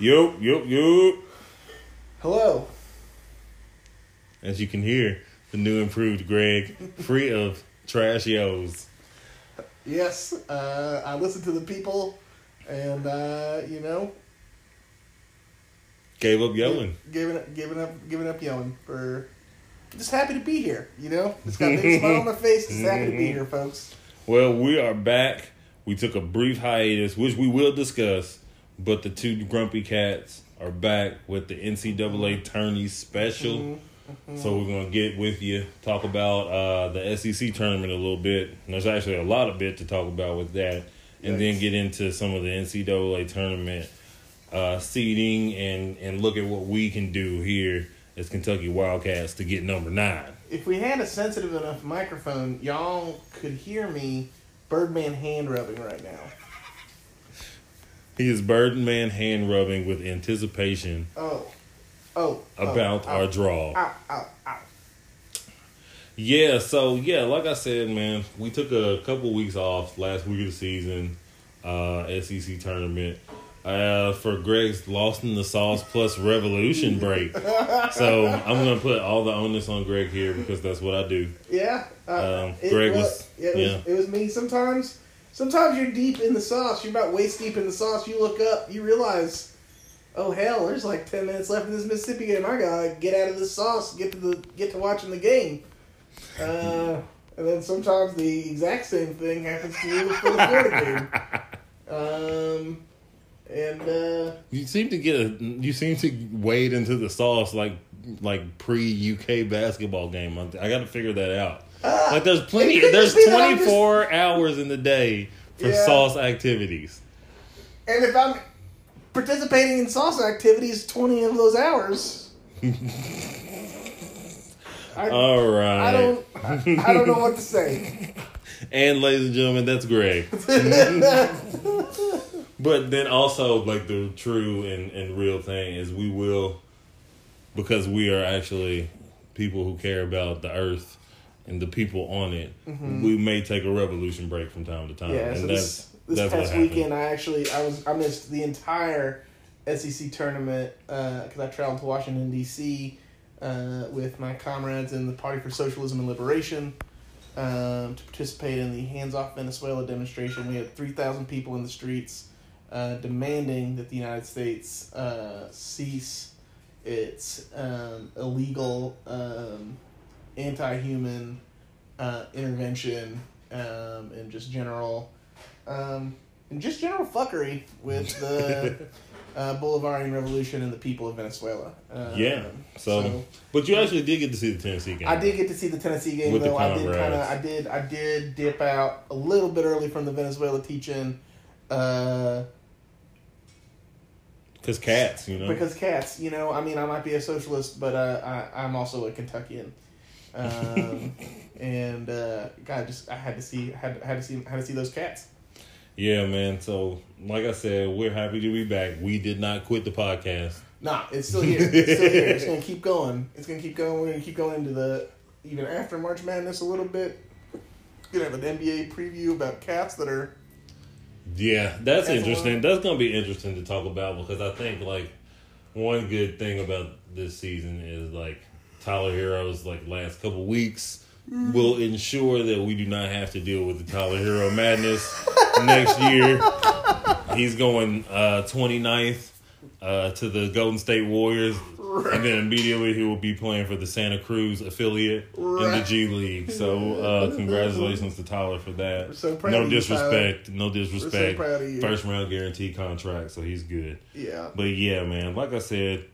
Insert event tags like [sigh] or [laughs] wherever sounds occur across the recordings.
Yo, yo, yo. Hello. As you can hear, the new improved Greg, free of trash yos. Yes, uh, I listen to the people, and uh, you know, Gave up yelling. giving up, giving up, giving up yelling for. Just happy to be here. You know, just got a big smile on my face. Just happy to be [laughs] here, folks. Well, we are back. We took a brief hiatus, which we will discuss, but the two grumpy cats are back with the NCAA tourney special. So we're gonna get with you, talk about uh, the SEC tournament a little bit. And there's actually a lot of bit to talk about with that, and then get into some of the NCAA tournament uh, seeding and and look at what we can do here as Kentucky Wildcats to get number nine. If we had a sensitive enough microphone, y'all could hear me Birdman hand rubbing right now. He is Birdman hand rubbing with anticipation Oh, oh, oh, about ow, our draw. Ow, ow, ow. Yeah, so yeah, like I said, man, we took a couple weeks off last week of the season, uh, SEC tournament. Uh, for Greg's Lost in the Sauce plus Revolution [laughs] break. so I'm gonna put all the onus on Greg here because that's what I do. Yeah, uh, Um, Greg was- yeah, it yeah. was, it was me. Sometimes, sometimes you're deep in the sauce. You're about waist deep in the sauce. You look up, you realize, oh hell, there's like ten minutes left in this Mississippi game. I gotta get out of this sauce, get to the get to watching the game. Uh, and then sometimes the exact same thing happens to you for the Florida [laughs] game. Um, and uh, You seem to get a you seem to wade into the sauce like like pre UK basketball game. I, I got to figure that out. Ah, like there's plenty. There's just be that I'm 24 hours in the day for Yeah. sauce activities. and if I'm participating in sauce activities, twenty of those hours. [laughs] I, All right. I don't. I, I don't know what to say. [laughs] And ladies and gentlemen, that's Greg. [laughs] but then also, like the true and, and real thing is, we will, because we are actually people who care about the earth and the people on it. We may take a revolution break from time to time, Yeah. And this that's this that's past weekend, I actually I was I missed the entire SEC tournament because I traveled to Washington D.C. Uh, with my comrades in the Party for Socialism and Liberation um, to participate in the Hands Off Venezuela demonstration. We had three thousand people in the streets uh, demanding that the United States uh, cease its um, illegal, um, anti-human uh, intervention um, and just general, um, and just general fuckery with [laughs] the uh, Bolivarian Revolution and the people of Venezuela. Um, Yeah. So, but you actually did get to see the Tennessee game. I did get to see the Tennessee game With though. I did kind of, I did, I did dip out a little bit early from the Venezuela teaching, uh, because cats, you know. because cats. You know, I mean, I might be a socialist, but uh, I, I'm also a Kentuckian, um, [laughs] and uh, God, just I had to see, had had to see, had to see those cats. yeah, man. So, like I said, we're happy to be back. We did not quit the podcast. Nah, it's still here. It's still here. It's gonna [laughs] keep going. It's gonna keep going. We're gonna keep going into the even after March Madness a little bit. Gonna have an NBA preview about cats that are Yeah, that's That's interesting. That's gonna be interesting to talk about because I think like one good thing about this season is like Tyler Herro's like last couple weeks will ensure that we do not have to deal with the Tyler Herro [laughs] madness next year. He's going uh 29th uh, to the Golden State Warriors, and then immediately he will be playing for the Santa Cruz affiliate in the G League. So, uh, [laughs] congratulations to Tyler for that. So proud no of you, disrespect, no disrespect. you. First round guarantee contract, so he's good. yeah. But yeah, man, like I said,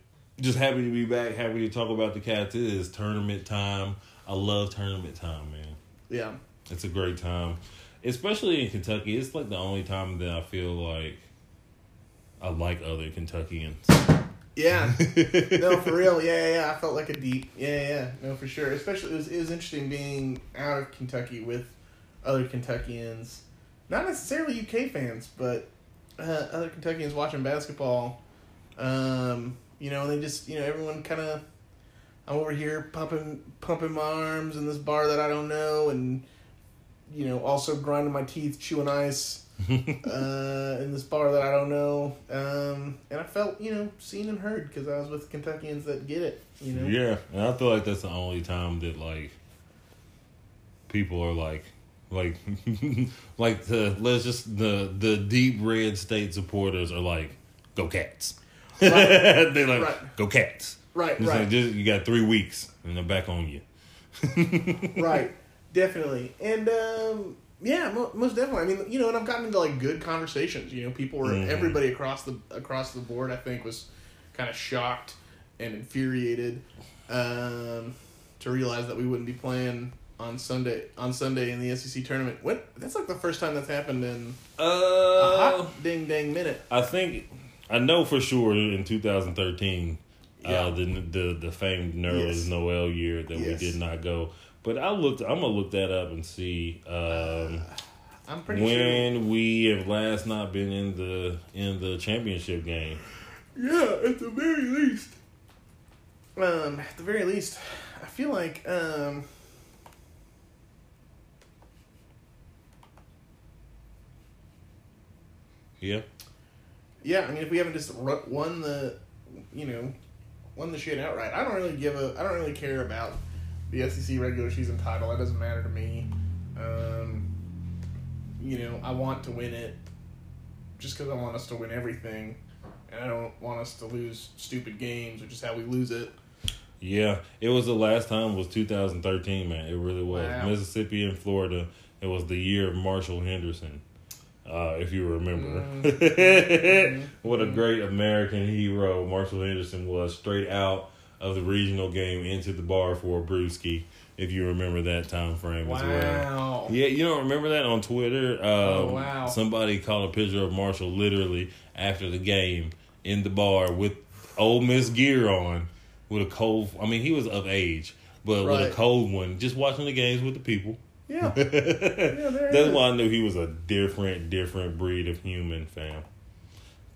just happy to be back. Happy to talk about the Cats. It is tournament time. I love tournament time, man. Yeah. It's a great time, especially in Kentucky. It's like the only time that I feel like I like other Kentuckians. Yeah. [laughs] no, for real. Yeah, yeah, yeah. I felt like a deep. Yeah, yeah. No, for sure. Especially, it was, it was interesting being out of Kentucky with other Kentuckians. Not necessarily UK fans, but uh, other Kentuckians watching basketball. Um, you know, and they just, you know, everyone kind of. I'm over here pumping, pumping my arms in this bar that I don't know, and you know, also grinding my teeth, chewing ice. [laughs] uh, in this bar that I don't know. Um, and I felt, you know, seen and heard because I was with Kentuckians that get it, you know? Yeah, and I feel like that's the only time that like people are like, like, [laughs] like the let's just the the deep red state supporters are like, go cats. Right. [laughs] They're like, Right. go cats. Right, It's right. like, just, you got three weeks and they're back on you. [laughs] right, definitely, and um, yeah, most definitely. I mean, you know, and I've gotten into like good conversations. You know, people were Mhm. everybody across the across the board. I think was kind of shocked and infuriated um, to realize that we wouldn't be playing on Sunday on Sunday in the SEC tournament. What? That's like the first time that's happened in a Uh, hot ding dang minute. I think I know for sure in 2013, Yeah. uh, the the the famed Nerlens Yes. Noel year that Yes. we did not go. But I looked. I'm gonna look that up and see um, [sighs] I'm pretty sure. when we have last not been in the in the championship game. Yeah, at the very least. Um, at the very least, I feel like um. Yeah, Yeah, I mean, if we haven't just won the, you know, won the shit outright, I don't really give a, I don't really care about the SEC regular season title. That doesn't matter to me. Um, you know, I want to win it, just because I want us to win everything, and I don't want us to lose stupid games, which is how we lose it. yeah. It was the last time was 2013, man. It really was Wow. Mississippi and Florida. It was the year of Marshall Henderson. Uh, if you remember, Mhm. [laughs] what a great American hero Marshall Henderson was, straight out of the regional game into the bar for a brewski. If you remember that time frame as well. Yeah, you don't remember that on Twitter? Um, Oh, wow. Somebody caught a picture of Marshall literally after the game in the bar with Ole Miss gear on, with a cold. I mean, he was of age, but with Right. a cold one, just watching the games with the people. Yeah. [laughs] Yeah, That's why I knew he was a different, different breed of human, fam.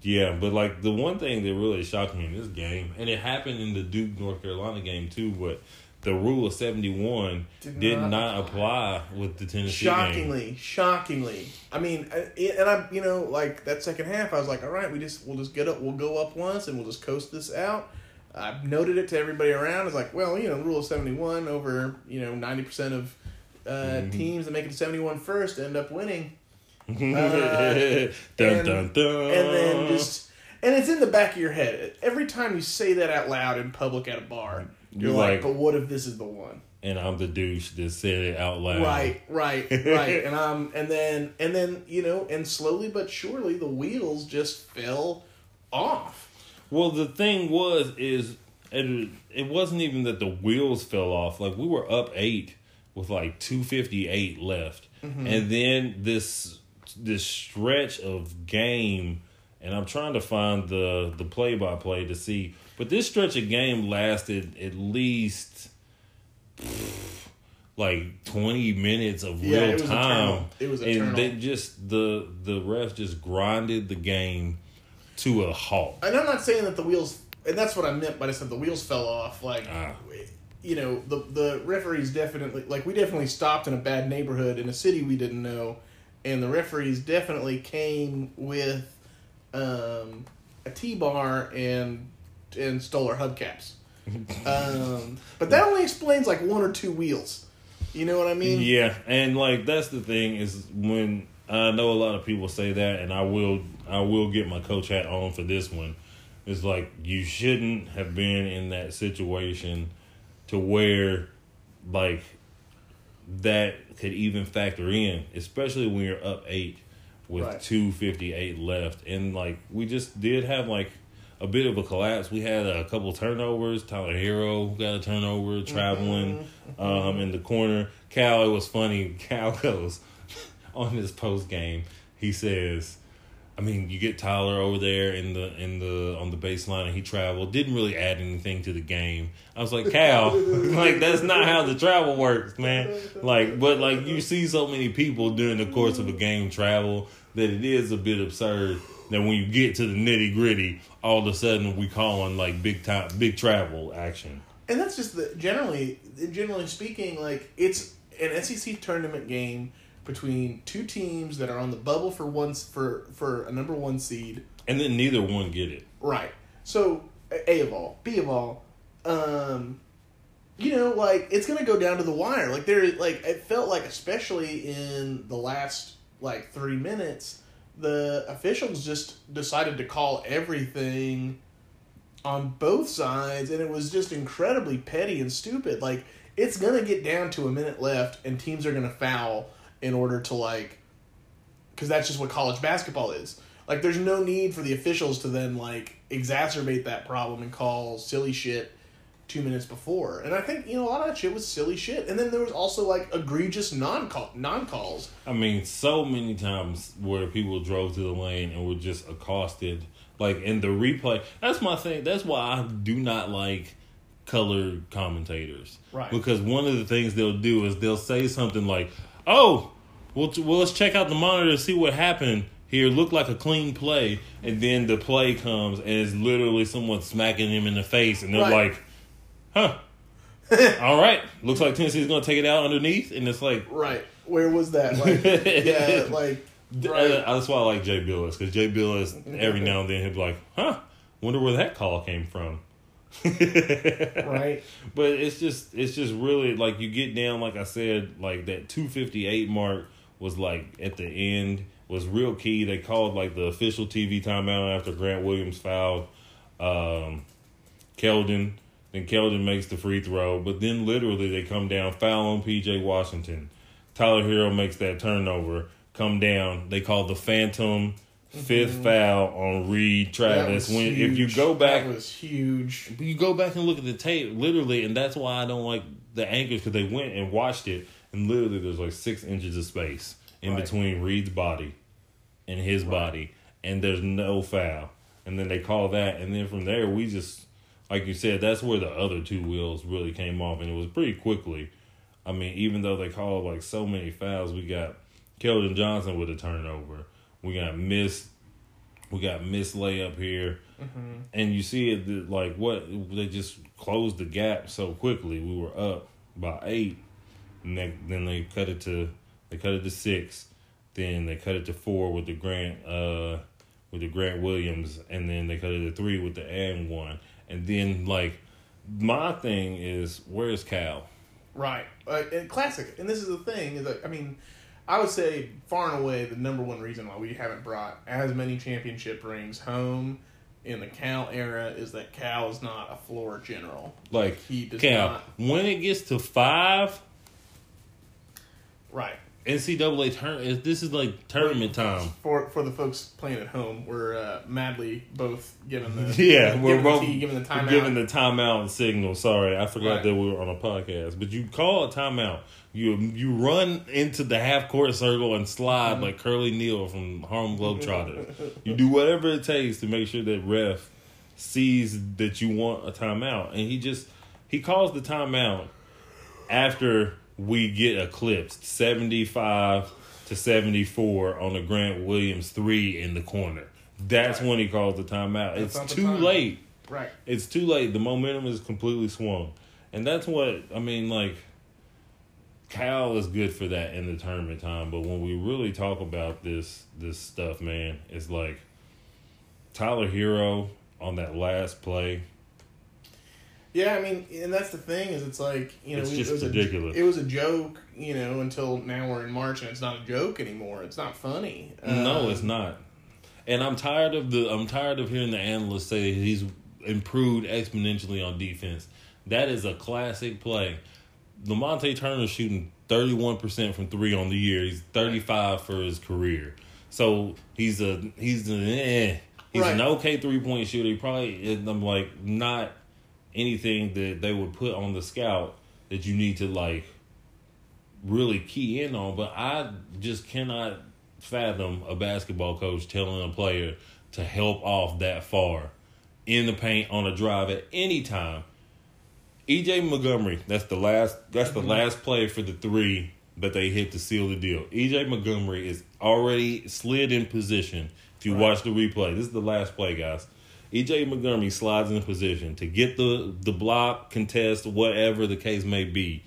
Yeah, but like the one thing that really shocked me in this game, and it happened in the Duke North Carolina game too, but the rule of seventy one Did did, not apply with the Tennessee game. shockingly, shockingly. I mean, and I, you know, like that second half, I was like, all right, we just we'll just get up, we'll go up once, and we'll just coast this out. I noted it to everybody around. It's like, well, you know, rule of seventy one over you know ninety percent of uh, Mm-hmm. teams that make it to 71 first end up winning, [laughs] dun, and- dun, dun. and then just. And it's in the back of your head. Every time you say that out loud in public at a bar, you're You're like, like- but what if this is the one? and I'm the douche that said it out loud. Right, right, right. [laughs] and um and then and then, you know, and slowly but surely the wheels just fell off. Well, the thing was, is it, it wasn't even that the wheels fell off. Like we were up eight with like two fifty eight left, and then this this stretch of game, and I'm trying to find the the play by play to see, but this stretch of game lasted at least. Like twenty minutes of Yeah, real it time. It was eternal. and they just the the refs just grinded the game to a halt. And I'm not saying that the wheels and that's what I meant by I said the wheels fell off. Like Ah. You know, the the referees definitely like we definitely stopped in a bad neighborhood in a city we didn't know, and the referees definitely came with um, a T bar and and stole our hubcaps. um, but that only explains like one or two wheels. You know what I mean? Yeah, and like that's the thing is when I know a lot of people say that, and I will I will get my coach hat on for this one. It's like you shouldn't have been in that situation to where like that could even factor in, especially when you're up eight with Right. two fifty eight left, and like we just did have like a bit of a collapse. We had a couple turnovers. Tyler Herro got a turnover traveling um, in the corner. Cal, it was funny. [laughs] Cal goes on his post game. He says, "I mean, you get Tyler over there in the in the on the baseline, and he traveled. Didn't really add anything to the game." I was like, "Cal, [laughs] like that's not how the travel works, man. Like, but like you see so many people during the course of a game travel that it is a bit absurd." That when you get to the nitty gritty, all of a sudden we calling like big time, big travel action. and that's just the generally generally speaking like it's an SEC tournament game between two teams that are on the bubble for once for for a number one seed. And then neither one get it. Right. So A of all, B of all, um, you know, like it's gonna go down to the wire. Like there, like it felt like, especially in the last like three minutes, the officials just decided to call everything on both sides, and it was just incredibly petty and stupid. Like it's gonna get down to a minute left, and teams are gonna foul in order to like, because that's just what college basketball is. Like, there's no need for the officials to then like exacerbate that problem and call silly shit two minutes before. And I think you know a lot of that shit was silly shit. And then there was also like egregious non call non calls. I mean, so many times where people drove to the lane and were just accosted. Like in the replay, that's my thing. That's why I do not like colored commentators. Right. Because one of the things they'll do is they'll say something like, "Oh, well, well, let's check out the monitor to see what happened." Here looked like a clean play, and then the play comes and it's literally someone smacking him in the face, and they're Right. like, "Huh, [laughs] all right, looks like Tennessee's gonna take it out underneath," and it's like, Right. Where was that? Like [laughs] yeah, like right. Uh, that's why I like Jay Bilas because Jay Bilas every now and then he'll be like, "Huh, wonder where that call came from." [laughs] right. But it's just it's just really like you get down like I said like that two fifty eight mark was like at the end was real key. They called like the official TV timeout after Grant Williams fouled um, Keldon. Then Keldon makes the free throw, but then literally they come down foul on PJ Washington. Tyler Herro makes that turnover. Come down. They call the phantom 5th foul on Reid Mm-hmm. Travis. When if you go back, that was huge. you go back and look at the tape, literally, and that's why I don't like the anchors because they went and watched it, and literally there's like six inches of space in Right. between Reid's body and his body, and there's no foul. And then they call that, and then from there we just, like you said, that's where the other two wheels really came off, and it was pretty quickly. I mean, even though they called like so many fouls, we got Keldon Johnson with a turnover. We got miss. We got missed layup here and you see it like what they just closed the gap so quickly. We were up by eight, and they, then they cut it to they cut it to six, then they cut it to four with the Grant uh with the Grant Williams, and then they cut it to three with the and one, and then like my thing is where's Cal? Right. Uh, and classic. And this is the thing is that I mean, I would say far and away the number one reason why we haven't brought as many championship rings home in the Cal era is that Cal is not a floor general. Like He does Cal, not. when it gets to five, Right. NCAA turn. This is like tournament time. For for the folks playing at home, we're uh, madly both given the [laughs] Yeah, given we're the both tea, given the timeout. giving the timeout signal. Sorry, I forgot Right. that we were on a podcast. But you call a timeout. You you run into the half court circle and slide Mm-hmm. like Curly Neal from Harlem Globetrotters. [laughs] you do whatever it takes to make sure that ref sees that you want a timeout, and he just he calls the timeout after we get eclipsed seventy five to seventy four on the Grant Williams three in the corner. That's Right. when he calls the timeout. That's it's too time. late. right. It's too late. The momentum is completely swung. And that's what I mean, like Cal is good for that in the tournament time, but when we really talk about this this stuff, man, it's like Tyler Herro on that last play. Yeah, I mean, and that's the thing is, it's like you know, It's we- just it was ridiculous. A, it was a joke, you know, until now we're in March and it's not a joke anymore. It's not funny. no, Um, it's not. And I'm tired of the I'm tired of hearing the analysts say he's improved exponentially on defense. That is a classic play. Lamonte Turner shooting 31% from 3 on the year. He's 35 for his career. So he's a he's an eh. He's an okay three-point shooter. He probably I'm like not anything that they would put on the scout that you need to like really key in on, but I just cannot fathom a basketball coach telling a player to help off that far in the paint on a drive at any time. EJ Montgomery, that's the last that's the last play for the three that they hit to seal the deal. EJ Montgomery is already slid in position. If you Right. watch the replay, this is the last play, guys. EJ Montgomery slides in position to get the the block, contest, whatever the case may be,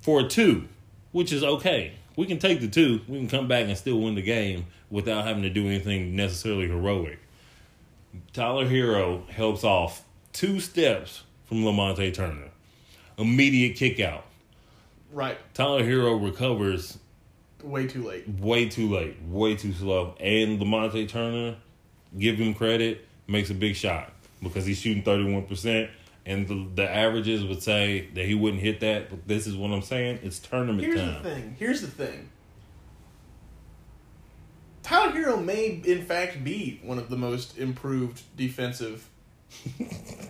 for a two, which is okay we can take the two. We can come back and still win the game without having to do anything necessarily heroic. Tyler Herro helps off two steps from Lamonte Turner. Immediate kick out. Right. Tyler Herro recovers Way too late. way too late, way too slow. And Lamonte Turner, give him credit, makes a big shot because he's shooting 31%. And the, the averages would say that he wouldn't hit that. But this is what I'm saying. It's tournament Here's time. the thing. Here's the thing. Tyler Herro may, in fact, be one of the most improved defensive [laughs]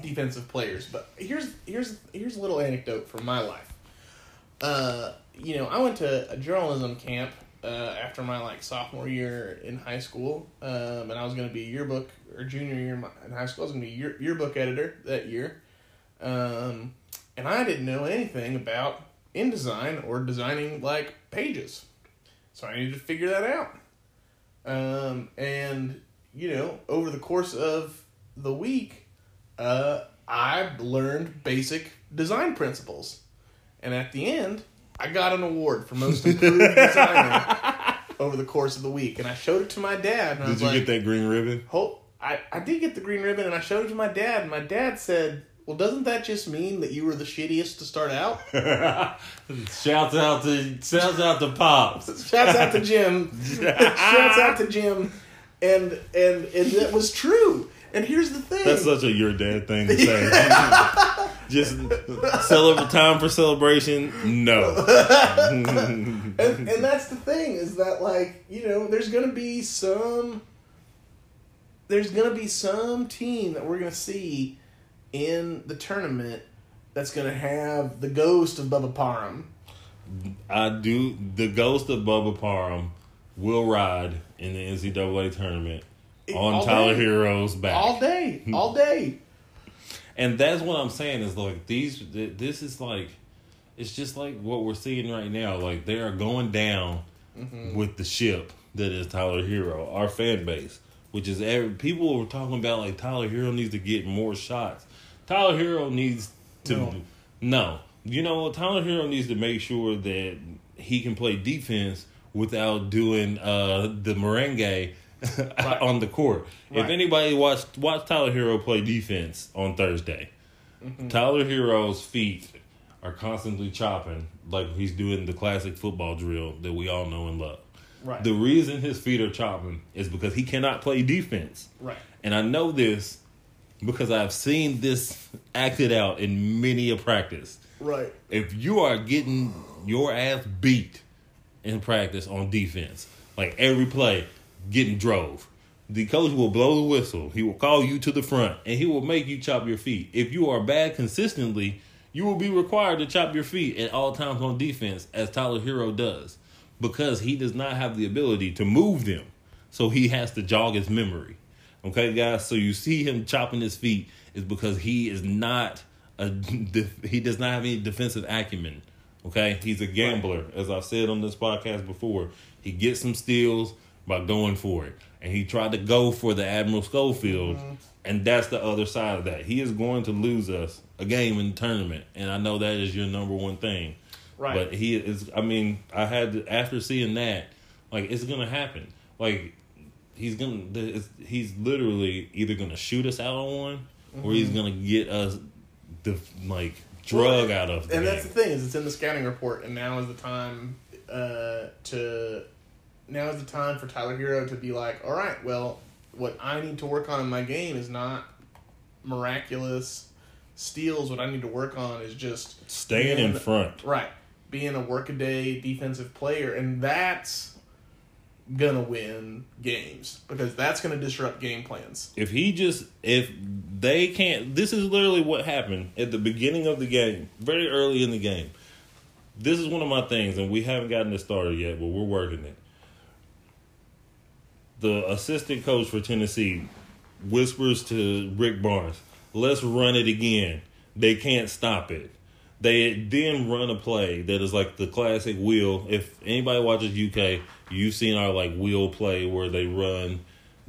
defensive players. But here's here's here's a little anecdote from my life. Uh, you know, I went to a journalism camp uh, after my like sophomore year in high school, um, and I was going to be yearbook or junior year in, high school. I was going to be year, yearbook editor that year, um, and I didn't know anything about InDesign or designing like pages, so I needed to figure that out. Um, and you know, over the course of the week, uh, I learned basic design principles. And at the end, I got an award for most improved designer [laughs] over the course of the week. And I showed it to my dad. Did you like, get that green ribbon? "Ho- I, I did get the green ribbon and I showed it to my dad. And my dad said, Well, doesn't that just mean that you were the shittiest to start out? [laughs] shouts out to shouts out to pops. [laughs] Shouts out to Jim. Shouts out to Jim. And and and that was true. And here's the thing. That's such a your dad thing to say. Just celebrate time for celebration. No. [laughs] and, and that's the thing is that like you know there's gonna be some there's gonna be some team that we're gonna see in the tournament that's gonna have the ghost of Bubba Parham. I do. The ghost of Bubba Parham will ride in the NCAA tournament on All Tyler day. Herro's back. all day, all day. And that's what I'm saying is like these. This is like, it's just like what we're seeing right now. Like they are going down with the ship that is Tyler Herro, our fan base, which is every people were talking about like Tyler Herro needs to get more shots. Tyler Herro needs to No. no. You know? Tyler Herro needs to make sure that he can play defense without doing uh the merengue Right. [laughs] on the court. If anybody watched watch Tyler Herro play defense on Thursday, Mm-hmm. Tyler Herro's feet are constantly chopping like he's doing the classic football drill that we all know and love. Right. The reason his feet are chopping is because he cannot play defense. right. And I know this because I've seen this acted out in many a practice. Right. If you are getting your ass beat in practice on defense, like every play, getting drove, the coach will blow the whistle. He will call you to the front and he will make you chop your feet. If you are bad consistently, you will be required to chop your feet at all times on defense, as Tyler Herro does, because he does not have the ability to move them. So he has to jog his memory. Okay, guys. So you see him chopping his feet is because he is not a [laughs] he does not have any defensive acumen. Okay, he's a gambler, as I've said on this podcast before. He gets some steals by going for it, and he tried to go for the Admiral Schofield, and that's the other side of that. He is going to lose us a game in the tournament, and I know that is your number one thing. Right. But he is. I mean, I had to, after seeing that, like it's gonna happen. Like he's gonna. He's literally either gonna shoot us out on one, or he's gonna get us the like drug Well, out of. And that's the thing is it's in the scouting report, and now is the time uh, to now is the time for Tyler Herro to be like, all right, well, what I need to work on in my game is not miraculous steals. What I need to work on is just Staying in front. right, being a workaday defensive player, and that's gonna win games because that's gonna disrupt game plans. If he just if they can't this is literally what happened at the beginning of the game, very early in the game. This is one of my things, and we haven't gotten it started yet, but we're working it. The assistant coach for Tennessee whispers to Rick Barnes, let's run it again. They can't stop it. They then run a play that is like the classic wheel. If anybody watches UK, you've seen our like wheel play where they run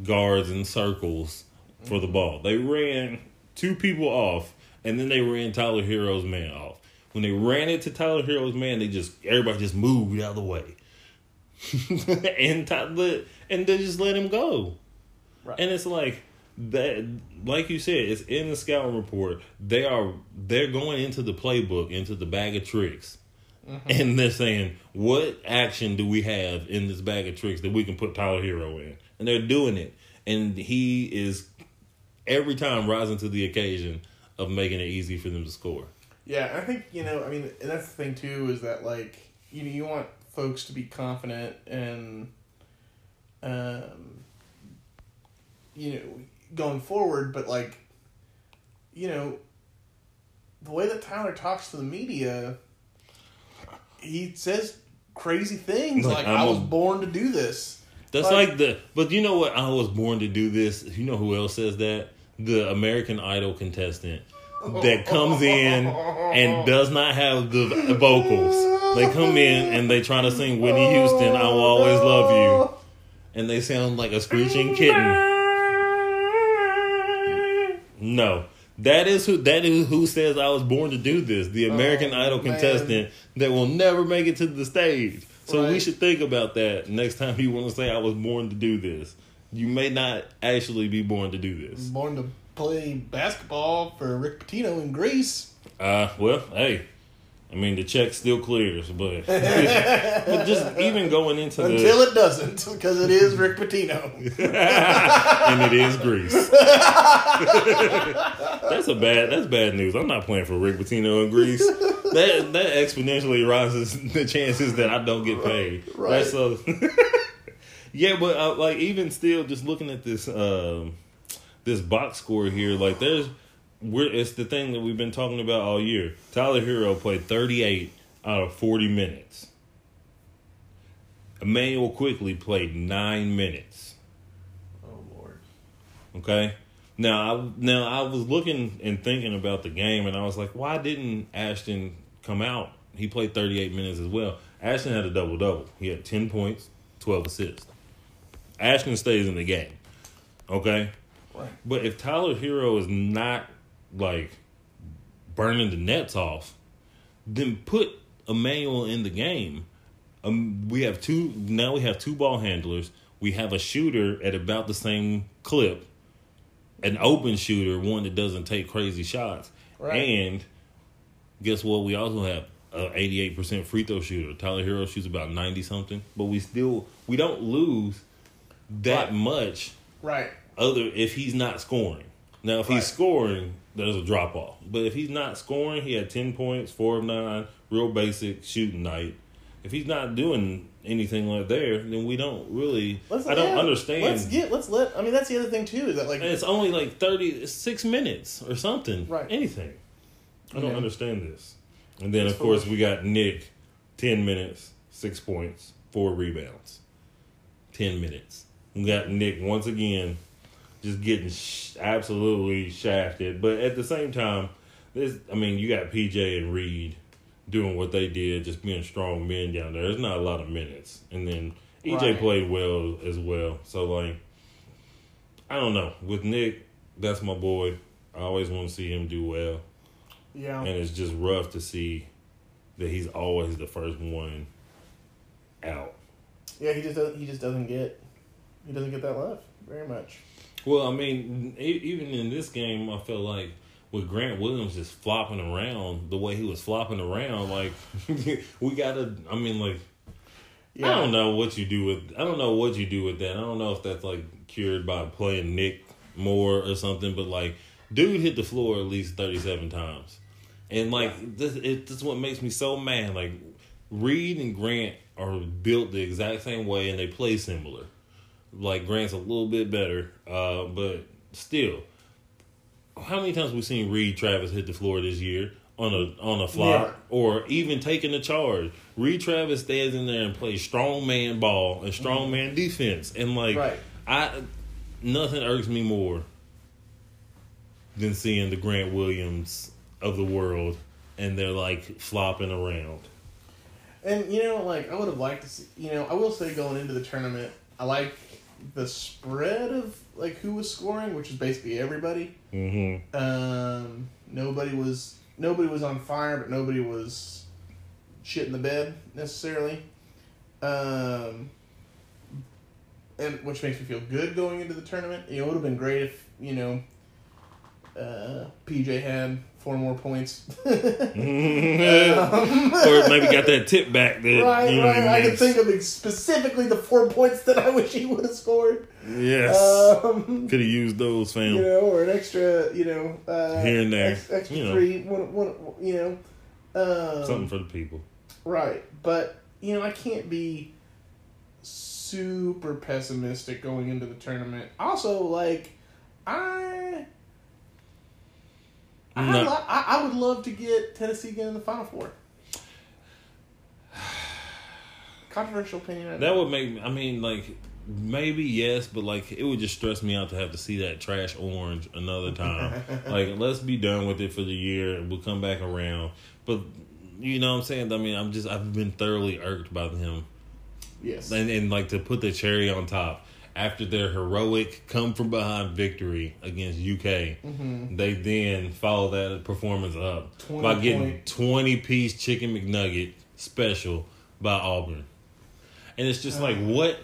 guards in circles for the ball. They ran two people off, and then they ran Tyler Herro's man off. When they ran it to Tyler Herro's man, they just everybody just moved out of the way. [laughs] and t- and they just let him go. Right. And it's like that, like you said, it's in the scouting report. They are they're going into the playbook, into the bag of tricks, mm-hmm. and they're saying, "What action do we have in this bag of tricks that we can put Tyler Herro in?" And they're doing it, and he is every time rising to the occasion of making it easy for them to score. Yeah, I think you know. I mean, and that's the thing too is that like you know you want folks to be confident and, um, you know, going forward, but like, you know, the way that Tyler talks to the media, he says crazy things Like, like, a- was born to do this." That's Like- like, the. But you know what? I was born to do this. You know who else says that? The American Idol contestant that comes in and does not have the vocals. They come in and they try to sing Whitney Houston, "I Will Always Love You," and they sound like a screeching kitten. No. That is who that is who says I was born to do this. The American Oh, Idol man. contestant that will never make it to the stage. So we should think about that next time you want to say I was born to do this. You may not actually be born to do this. Born to play basketball for Rick Pitino in Greece. Uh well, hey. I mean the check still clears, but [laughs] but just even going into the Until it doesn't, because it is Rick Pitino. [laughs] and it is Greece. [laughs] that's a bad. That's bad news. I'm not playing for Rick Pitino in Greece. That that exponentially rises the chances that I don't get paid. Right. That's so. yeah, but uh, like even still, just looking at this um, this box score here, like there's we're it's the thing that we've been talking about all year. Tyler Herro played 38 out of 40 minutes. Immanuel Quickley played nine minutes. Oh Lord. Okay. Now I now I was looking and thinking about the game, and I was like, why didn't Ashton come out? He played 38 minutes as well. Ashton had a double double. He had 10 points, 12 assists. Ashton stays in the game. Okay. Right. But if Tyler Herro is not like burning the nets off, then put Immanuel in the game. Um, we have two now. We have two ball handlers. We have a shooter at about the same clip, an open shooter, one that doesn't take crazy shots, Right. and guess what? We also have a eighty-eight percent free throw shooter. Tyler Herro shoots about ninety something, but we still we don't lose that Right. much Right. other if he's not scoring. Now, if Right. he's scoring, there's a drop off. But if he's not scoring, he had ten points, four of nine, real basic shooting night. If he's not doing anything like there, then we don't really. I don't yeah, understand. Let's get. Let's let. I mean, that's the other thing too. Is that like and it's only like thirty six minutes or something. Right. Anything. I don't Yeah. understand this. And then It's of course we got Nick, ten minutes, six points, four rebounds. Ten minutes. We got Nick once again, just getting sh- absolutely shafted. But at the same time, this I mean you got PJ and Reid doing what they did, just being strong men down there. There's not a lot of minutes, and then EJ Right. played well as well. So like, I don't know. With Nick, that's my boy. I always want to see him do well, yeah. and it's just rough to see that he's always the first one out. Yeah. He just doesn't. He just doesn't get. He doesn't get that love very much. Well, I mean, even in this game, I felt like with Grant Williams just flopping around the way he was flopping around, like [laughs] we gotta. I mean, like Yeah. I don't know what you do with. I don't know what you do with that. I don't know if that's like cured by playing Nick more or something. But like, dude hit the floor at least thirty seven times, and like this, it, this is what makes me so mad. Like Reid and Grant are built the exact same way, and they play similar. Like Grant's a little bit better, uh, but still, how many times we seen Reid Travis hit the floor this year on a on a flop Never. or even taking a charge? Reid Travis stands in there and plays strong man ball and strong man defense, and like Right. I, nothing irks me more than seeing the Grant Williams of the world, and they're like flopping around. And you know, like I would have liked to see. You know, I will say going into the tournament, I like the spread of like who was scoring, which is basically everybody. Mm-hmm. Um, nobody was nobody was on fire, but nobody was shit in the bed necessarily. Um, and which makes me feel good going into the tournament. You know, it would have been great if you know uh, PJ had four more points. Um, [laughs] or maybe got that tip back that right, you know, right. I can think of specifically the four points that I wish he would have scored. Yes, Um, could have used those, fam. you know, or an extra, you know, uh, Here and there, ex- extra you know. three, one, one, you know, um, Something for the people. Right, but you know, I can't be super pessimistic going into the tournament. Also, like I, I, No. lo- I, I would love to get Tennessee again in the Final Four. [sighs] Controversial opinion. That would make me. I mean, like maybe yes, but like it would just stress me out to have to see that trash orange another time. [laughs] like let's be done with it for the year, we'll come back around. But you know what I'm saying? I mean, I'm just I've been thoroughly irked by him, yes. and and like to put the cherry on top. After their heroic come from behind victory against UK, Mm-hmm. they then follow that performance up by getting point- 20 piece chicken McNugget special by Auburn. And it's just like, what?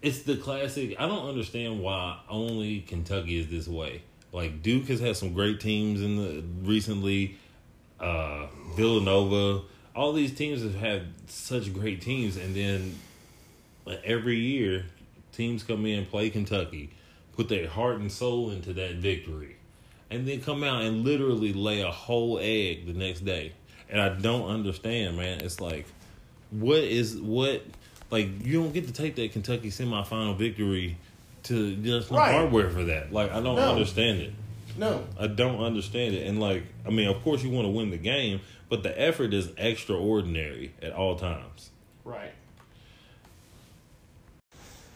It's the classic. I don't understand why only Kentucky is this way. Like, Duke has had some great teams in the recently, uh, Villanova. All these teams have had such great teams. And then every year, teams come in, play Kentucky, put their heart and soul into that victory and then come out and literally lay a whole egg the next day. And I don't understand, man. It's like, what is what? Like, you don't get to take that Kentucky semifinal victory to just no Right. hardware for that. Like, I don't No. understand it. no. I don't understand it. And like, I mean, of course you want to win the game, but the effort is extraordinary at all times. Right.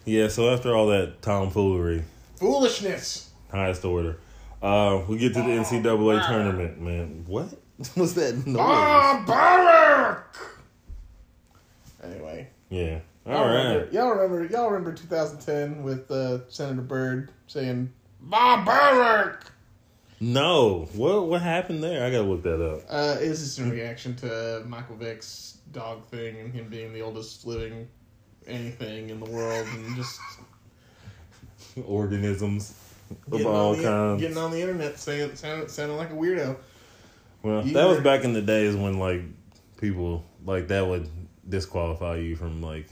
Yeah. So after all that tomfoolery, Foolishness. highest order, uh, we get to the NCAA wow. tournament. Man, what [laughs] was that noise? Barbaric. Anyway. Yeah. Y'all remember, y'all remember y'all remember 2010 with uh, Senator Byrd saying barbaric. No. What what happened there? I gotta look that up. Uh, it was just in reaction to Michael Vick's dog thing and him being the oldest living anything in the world and just [laughs] Organisms of all the, kinds. getting on the internet saying sounding, sounding like a weirdo. well, You that was back in the days when like people like that would disqualify you from like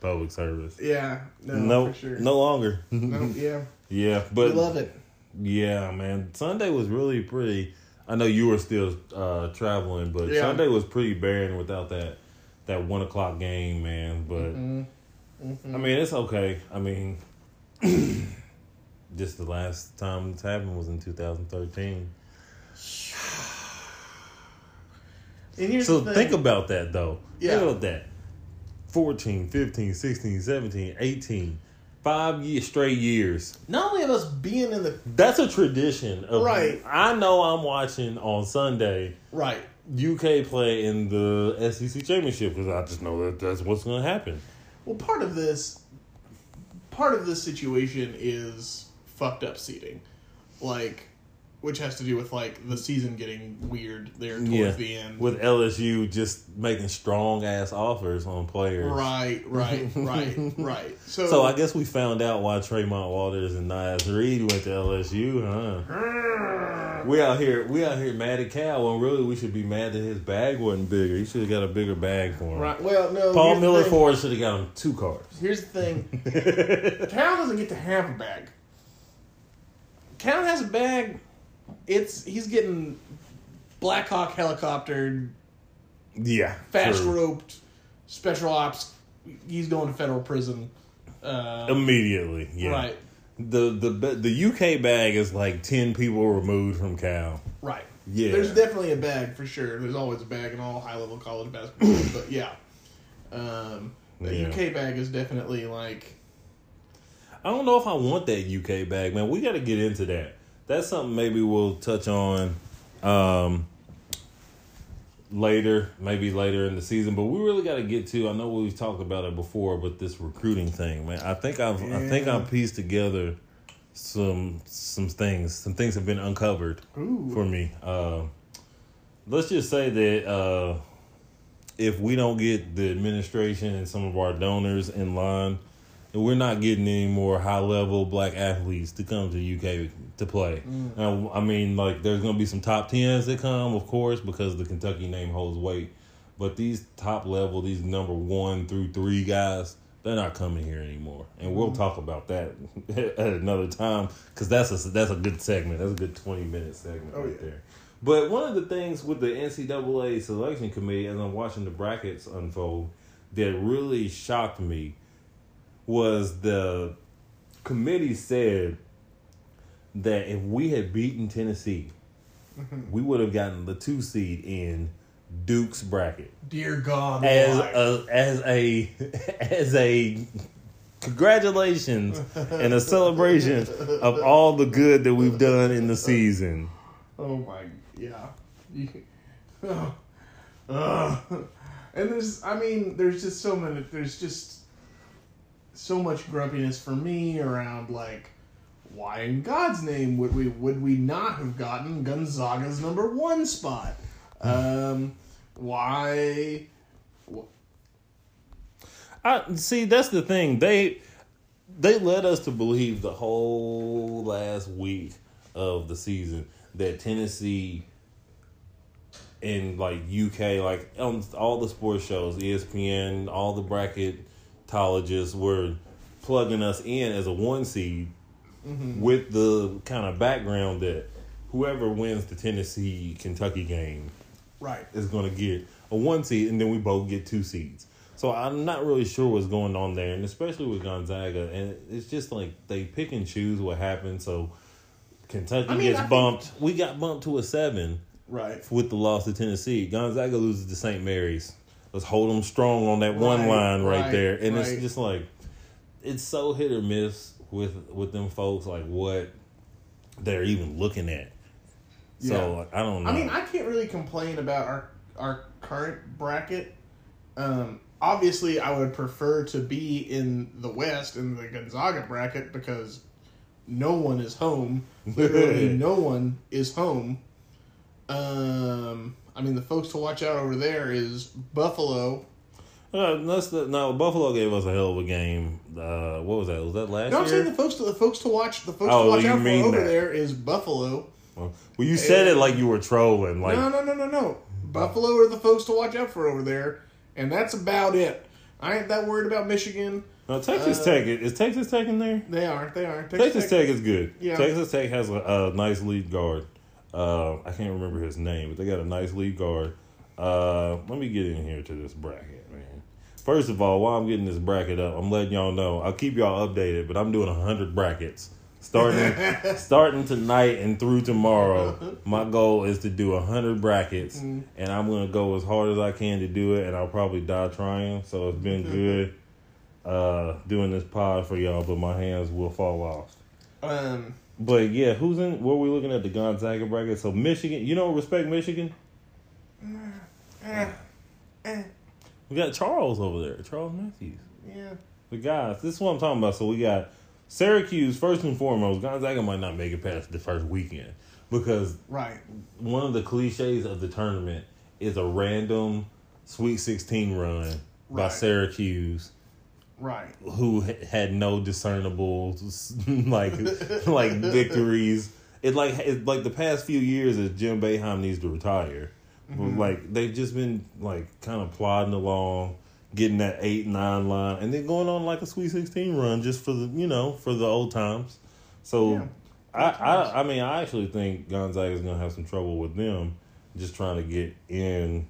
public service. Yeah, no, no, for sure. no longer. [laughs] No, yeah, yeah, but we love it. yeah, man, Sunday was really pretty. I know you were still uh, traveling, but Yeah. Sunday was pretty barren without that that one o'clock game, man. But Mm-hmm. I mean, it's okay. I mean, [clears throat] just the last time it's happened was in 2013. And here's So the thing. think about that, though. Yeah. Think about that. 14, 15, 16, 17, 18. Five year, straight years. not only of us being in the That's a tradition. Of, Right. I know I'm watching on Sunday right, UK play in the SEC championship because I just know that that's what's going to happen. Well, part of this, part of this situation is fucked up seating, like, which has to do with like the season getting weird there towards Yeah. the end. With LSU just making strong ass offers on players. right, right, [laughs] right, right. So, So I guess we found out why Tremont Waters and Naz Reid went to LSU, huh? We out here, we out here mad at Cal when really we should be mad that his bag wasn't bigger. He should have got a bigger bag for him. right. Well, no. Paul Miller thing. Ford should have got him two cars. Here's the thing. [laughs] Cal doesn't get to have a bag. Cal has a bag. It's he's getting Black Blackhawk helicoptered, Yeah, fast true. roped, special ops. He's going to federal prison. Uh, immediately. Yeah, Right, The the the UK bag is like ten people removed from Cal. right. Yeah. There's definitely a bag for sure. There's always a bag in all high level college basketball, but yeah. Um, the Yeah. UK bag is definitely like I don't know if I want that UK bag, man. We got to get into that. That's something maybe we'll touch on um, later, maybe later in the season. But we really got to get to. I know we've talked about it before, but this recruiting thing, man. I think I've I think I've pieced together some some things. Some things have been uncovered ooh for me. Uh, let's just say that uh, if we don't get the administration and some of our donors in line, we're not getting any more high level black athletes to come to UK to play. Now, I mean, like there's gonna be some top tens that come, of course, because the Kentucky name holds weight. But these top level, these number one through three guys, they're not coming here anymore, and we'll mm. talk about that [laughs] at another time because that's a that's a good segment. That's a good twenty minute segment Oh, right yeah. there. But one of the things with the NCAA selection committee, as I'm watching the brackets unfold, that really shocked me was the committee said that if we had beaten Tennessee, mm-hmm. we would have gotten the two seed in Duke's bracket Dear God, as why? a as a [laughs] as a congratulations and a celebration of all the good that we've done in the season. Oh my, yeah. [laughs] Oh, and there's, I mean, there's just so many, there's just so much grumpiness for me around like, why in God's name would we would we not have gotten Gonzaga's number one spot? Um, why? I see. That's the thing. They they led us to believe the whole last week of the season that Tennessee in like UK, like on all the sports shows, ESPN, all the bracketologists were plugging us in as a one seed mm-hmm. with the kind of background that whoever wins the Tennessee Kentucky game Right. is going to get a one seed, and then we both get two seeds. So I'm not really sure what's going on there, and especially with Gonzaga, and it's just like they pick and choose what happens. So Kentucky I mean, I gets think- bumped. We got bumped to a seven Right. with the loss to Tennessee. Gonzaga loses to St. Mary's. Let's hold them strong on that one line right, right, there, and right. it's just like it's so hit or miss with with them folks, like what they're even looking at. So like, I don't know. I mean, I can't really complain about our our current bracket. Um, obviously, I would prefer to be in the West in the Gonzaga bracket because no one is home. Literally, [laughs] no one is home. Um, I mean, the folks to watch out over there is Buffalo. Uh, no. Buffalo gave us a hell of a game. Uh, what was that? Was that last No, I'm year? saying the folks to the folks to watch the folks Oh, to watch out for over that. there is Buffalo. well, you said it like you were trolling. Like no, no, no, no, no. Buffalo are the folks to watch out for over there, and that's about it. I ain't that worried about Michigan. no, Texas uh, Tech. Is Texas Tech in there? They are. They are. Texas Tech is good. Yeah. Texas Tech has a, a nice lead guard. Uh, I can't remember his name, but they got a nice lead guard. Uh, let me get in here to this bracket, man. First of all, while I'm getting this bracket up, I'm letting y'all know. I'll keep y'all updated, but I'm doing hundred brackets starting [laughs] starting tonight and through tomorrow. My goal is to do hundred brackets, and I'm gonna go as hard as I can to do it. And I'll probably die trying. So it's been good uh, doing this pod for y'all, but my hands will fall off. Um, But yeah, who's in? What are we looking at the Gonzaga bracket? So Michigan, you don't respect Michigan. eh, eh, We got Charles over there, Charles Matthews. yeah. The guys, this is what I'm talking about. So we got Syracuse first and foremost. Gonzaga might not make it past the first weekend because Right. one of the cliches of the tournament is a random Sweet 16 run by Syracuse Right. who had no discernible [laughs] like [laughs] like victories. It like it, like the past few years as Jim Boeheim needs to retire. Mm-hmm. Like they've just been like kind of plodding along, getting that eight nine line, and then going on like a Sweet Sixteen run just for the you know for the old times. So Yeah, I, I I mean I actually think Gonzaga is gonna have some trouble with them just trying to get in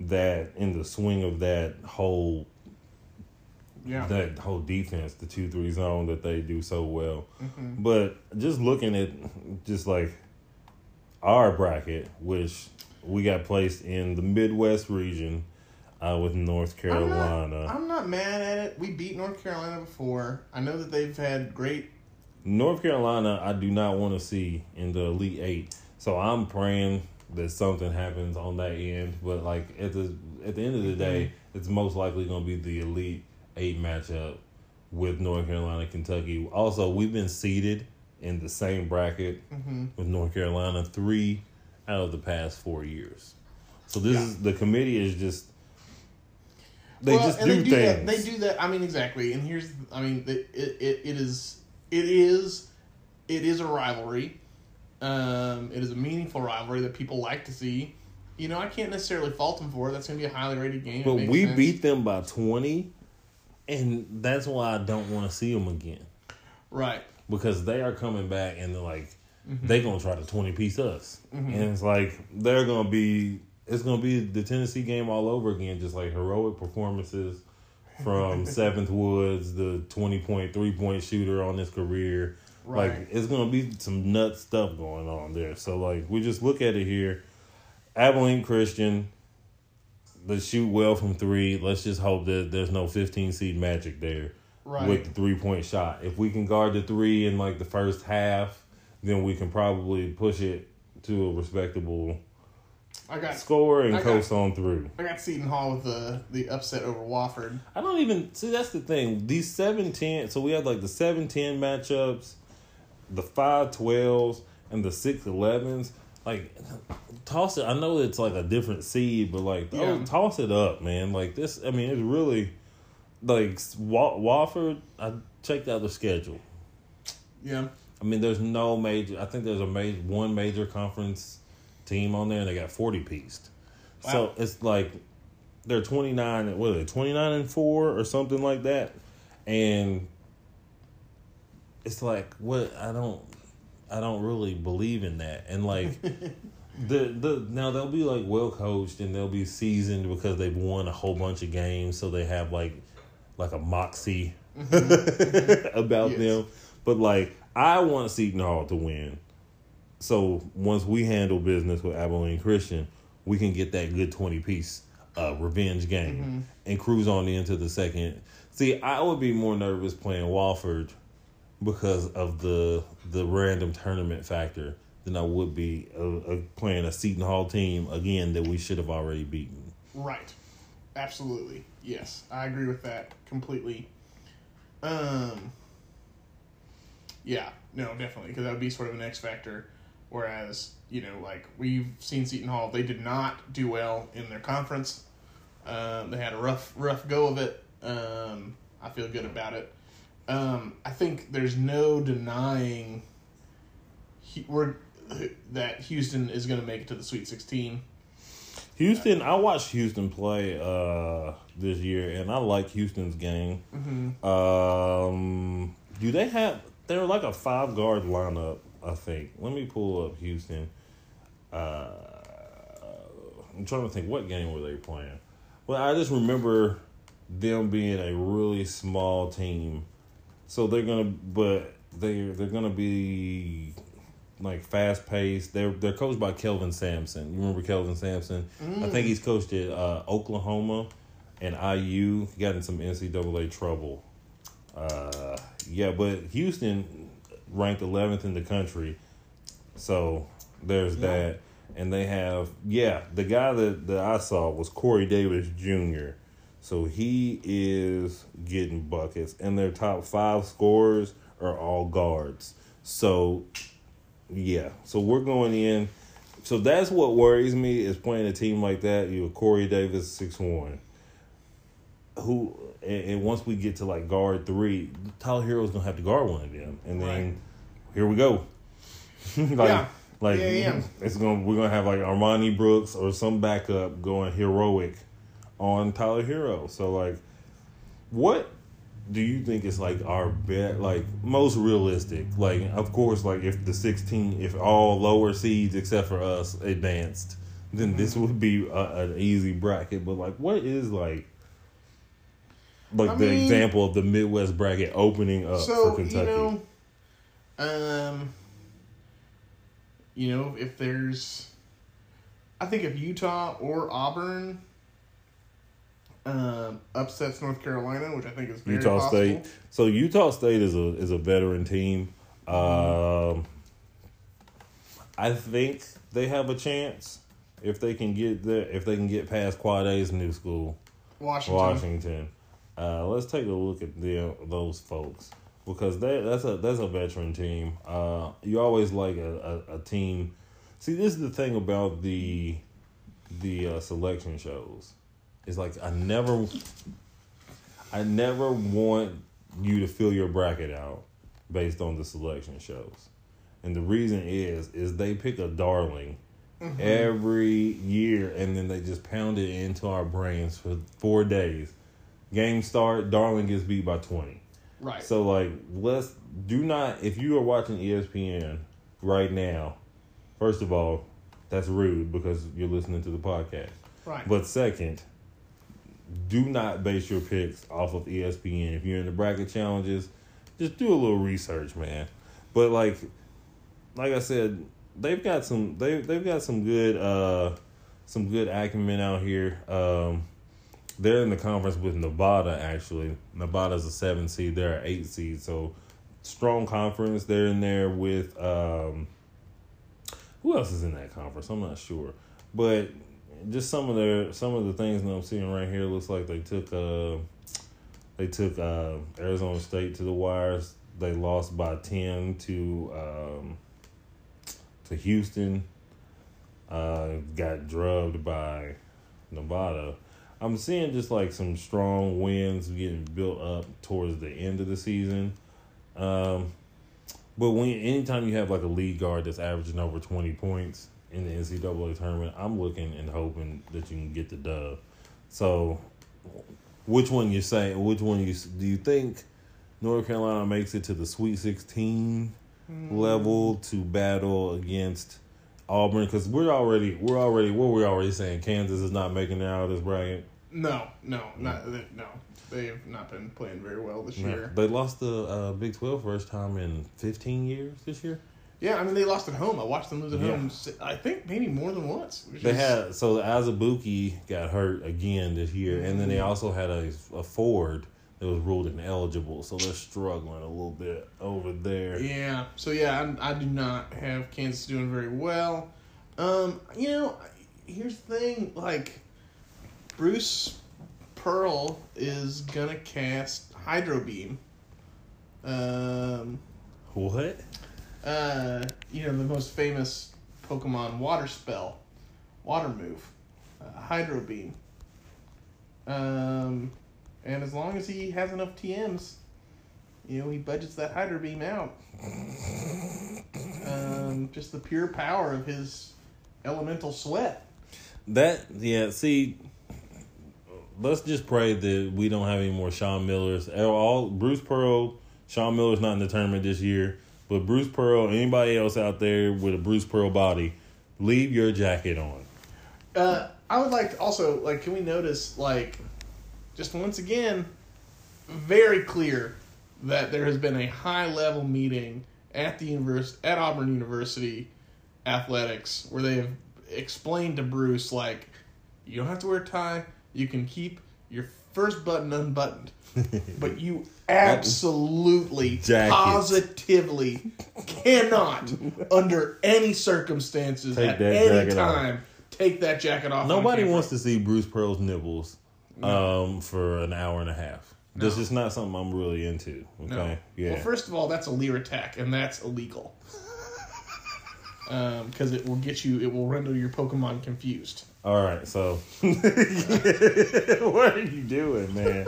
that in the swing of that whole Yeah. that whole defense, the two three zone that they do so well. Mm-hmm. But just looking at just like our bracket, which we got placed in the Midwest region uh, with North I'm Carolina. not, I'm not mad at it. We beat North Carolina before. I know that they've had great. North Carolina, I do not want to see in the Elite Eight. So I'm praying that something happens on that end. But like at the at the end of the day, it's most likely going to be the Elite Eight matchup with North Carolina, Kentucky. Also, we've been seeded in the same bracket with North Carolina three out of the past four years. So this Yeah. is the committee is just They Well, just do, they things. That, they do that. I mean, exactly. And here's, I mean, it, it, it is, it is, it is a rivalry. Um, it is a meaningful rivalry that people like to see. You know, I can't necessarily fault them for it. That's going to be a highly rated game. But we sense. beat them by twenty, and that's why I don't want to see them again right. because they are coming back and they're like Mm-hmm. they gonna try to twenty piece us, and it's like they're gonna be it's gonna be the Tennessee game all over again, just like heroic performances from [laughs] Seventh Woods, the twenty point three point shooter on his career. Right. Like it's gonna be some nut stuff going on there. So like we just look at it here. Abilene Christian, they shoot well from three. Let's just hope that there's no 15 seed magic there Right. with the three point shot. If we can guard the three in like the first half, then we can probably push it to a respectable I got, score and I got- coast on through. I got Seton Hall with the the upset over Wofford. I don't even see that's the thing. These seven ten so we had like the seven ten matchups, the five twelves, and the six elevens. Like toss it I know it's like a different seed, but like oh, Yeah. toss it up, man. Like this I mean it's really like Wa- Wofford, I checked out the schedule. Yeah. I mean, there's no major. I think there's a major one major conference team on there, and they got forty pieced. So it's like they're twenty nine. What are they? Twenty nine and four or something like that. And it's like what I don't. I don't really believe in that. And like [laughs] the the now they'll be like well coached and they'll be seasoned because they've won a whole bunch of games, so they have like like a moxie [laughs] about Yes. them. But like I want Seton Hall to win. So once we handle business with Abilene Christian, we can get that good twenty piece uh, revenge game and cruise on into the second. See, I would be more nervous playing Wofford because of the the random tournament factor than I would be uh, uh, playing a Seton Hall team again that we should have already beaten. Right. Absolutely. Yes, I agree with that completely. Um. Yeah. No, definitely, because that would be sort of an X factor. Whereas, you know, like we've seen Seton Hall, they did not do well in their conference. Um, they had a rough, rough go of it. Um, I feel good about it. Um, I think there's no denying he, we're, that Houston is going to make it to the Sweet 16. Houston, I watched Houston play uh, this year, and I like Houston's game. Um, do they have? They're like a five guard lineup, I think. Let me pull up Houston. Uh, I'm trying to think what game were they playing. Well, I just remember them being a really small team, so they're gonna, but they they're gonna be like fast paced. They're they're coached by Kelvin Sampson. You remember Kelvin Sampson? I think he's coached at uh, Oklahoma and IU. He got in some NCAA trouble. Uh, yeah, but Houston ranked 11th in the country, so there's that. And they have yeah, the guy that, that I saw was Corey Davis Jr. So he is getting buckets, and their top five scorers are all guards. So yeah, so we're going in. So that's what worries me is playing a team like that. You have Corey Davis six one, who and, and once we get to like guard three, Tyler Herro's gonna have to guard one of them, and then Right. here we go. [laughs] like, Yeah. like Yeah, yeah. it's gonna we're gonna have like Armoni Brooks or some backup going heroic on Tyler Herro. So like, what do you think is like our bet like most realistic like of course like if the 16 if all lower seeds except for us advanced then this Mm-hmm. would be a, an easy bracket but like what is like like I the mean- example of the midwest bracket opening up for kentucky you know, um, you know, if there's, I think if Utah or Auburn, um, upsets North Carolina, which I think is very utah possible. state so utah state is a is a veteran team um i think they have a chance if they can get the if they can get past quad a's new school Washington. Washington. Uh, let's take a look at the, those folks because they, that's a that's a veteran team. Uh, you always like a, a, a team. See, this is the thing about the the uh, selection shows is like I never, I never want you to fill your bracket out based on the selection shows, and the reason is is they pick a darling mm-hmm. every year, and then they just pound it into our brains for four days. Game start, darling gets beat by twenty. Right. So like, let's do not. If you are watching ESPN right now, first of all, that's rude because you're listening to the podcast. right. But second, do not base your picks off of ESPN. If you're in the bracket challenges, just do a little research, man. But like, like I said, they've got some they they've got some good uh some good acumen out here. Um, they're in the conference with Nevada. Actually, Nevada's a seven seed. They're an eight seed. So strong conference. They're in there with um, who else is in that conference? I'm not sure, but just some of their some of the things that I'm seeing right here looks like they took uh they took uh Arizona State to the wires. They lost by ten to um to Houston. Uh got drubbed by Nevada. I'm seeing just like some strong wins getting built up towards the end of the season. Um but when anytime you have like a lead guard that's averaging over twenty points in the NCAA tournament, I'm looking and hoping that you can get the dub. So, which one you say? Which one you do you think North Carolina makes it to the Sweet Sixteen level to battle against Auburn? Because we're already we're already what we're already saying Kansas is not making it out of this bracket. no, no, not no. They have not been playing very well this year. They lost the uh, Big Twelve first time in 15 years this year. Yeah, I mean they lost at home. I watched them lose at Yeah. home. I think maybe more than once. They is- had so Azubuike got hurt again this year, and then they also had a, a Ford that was ruled ineligible, so they're struggling a little bit over there. Yeah. So yeah, I, I do not have Kansas doing very well. Um, you know, here's the thing. Like, Bruce Pearl is gonna cast Hydro Beam. Um, What? Uh, you know the most famous Pokemon water spell, water move, uh, Hydro Beam. Um, and as long as he has enough TMs, you know he budgets that Hydro Beam out. Um, just the pure power of his elemental sweat. That yeah. See, let's just pray that we don't have any more Sean Millers. All Bruce Pearl, Sean Miller's not in the tournament this year, but Bruce Pearl, anybody else out there with a Bruce Pearl body, leave your jacket on. Uh, I would like to also like. Can we notice like, just once again, very clear that there has been a high level meeting at the univers at Auburn University athletics where they have explained to Bruce like, you don't have to wear a tie. You can keep your first button unbuttoned, [laughs] but you absolutely, positively cannot, under any circumstances, Take at any jacket off. time, take that jacket off. Nobody wants to see Bruce Pearl's nipples um, for an hour and a half. This is not something I'm really into. Okay. No. Yeah. Well, first of all, that's a leer attack, and that's illegal. [laughs] Because it will get you, it will render your Pokemon confused. All right. So, [laughs] [laughs] what are you doing, man?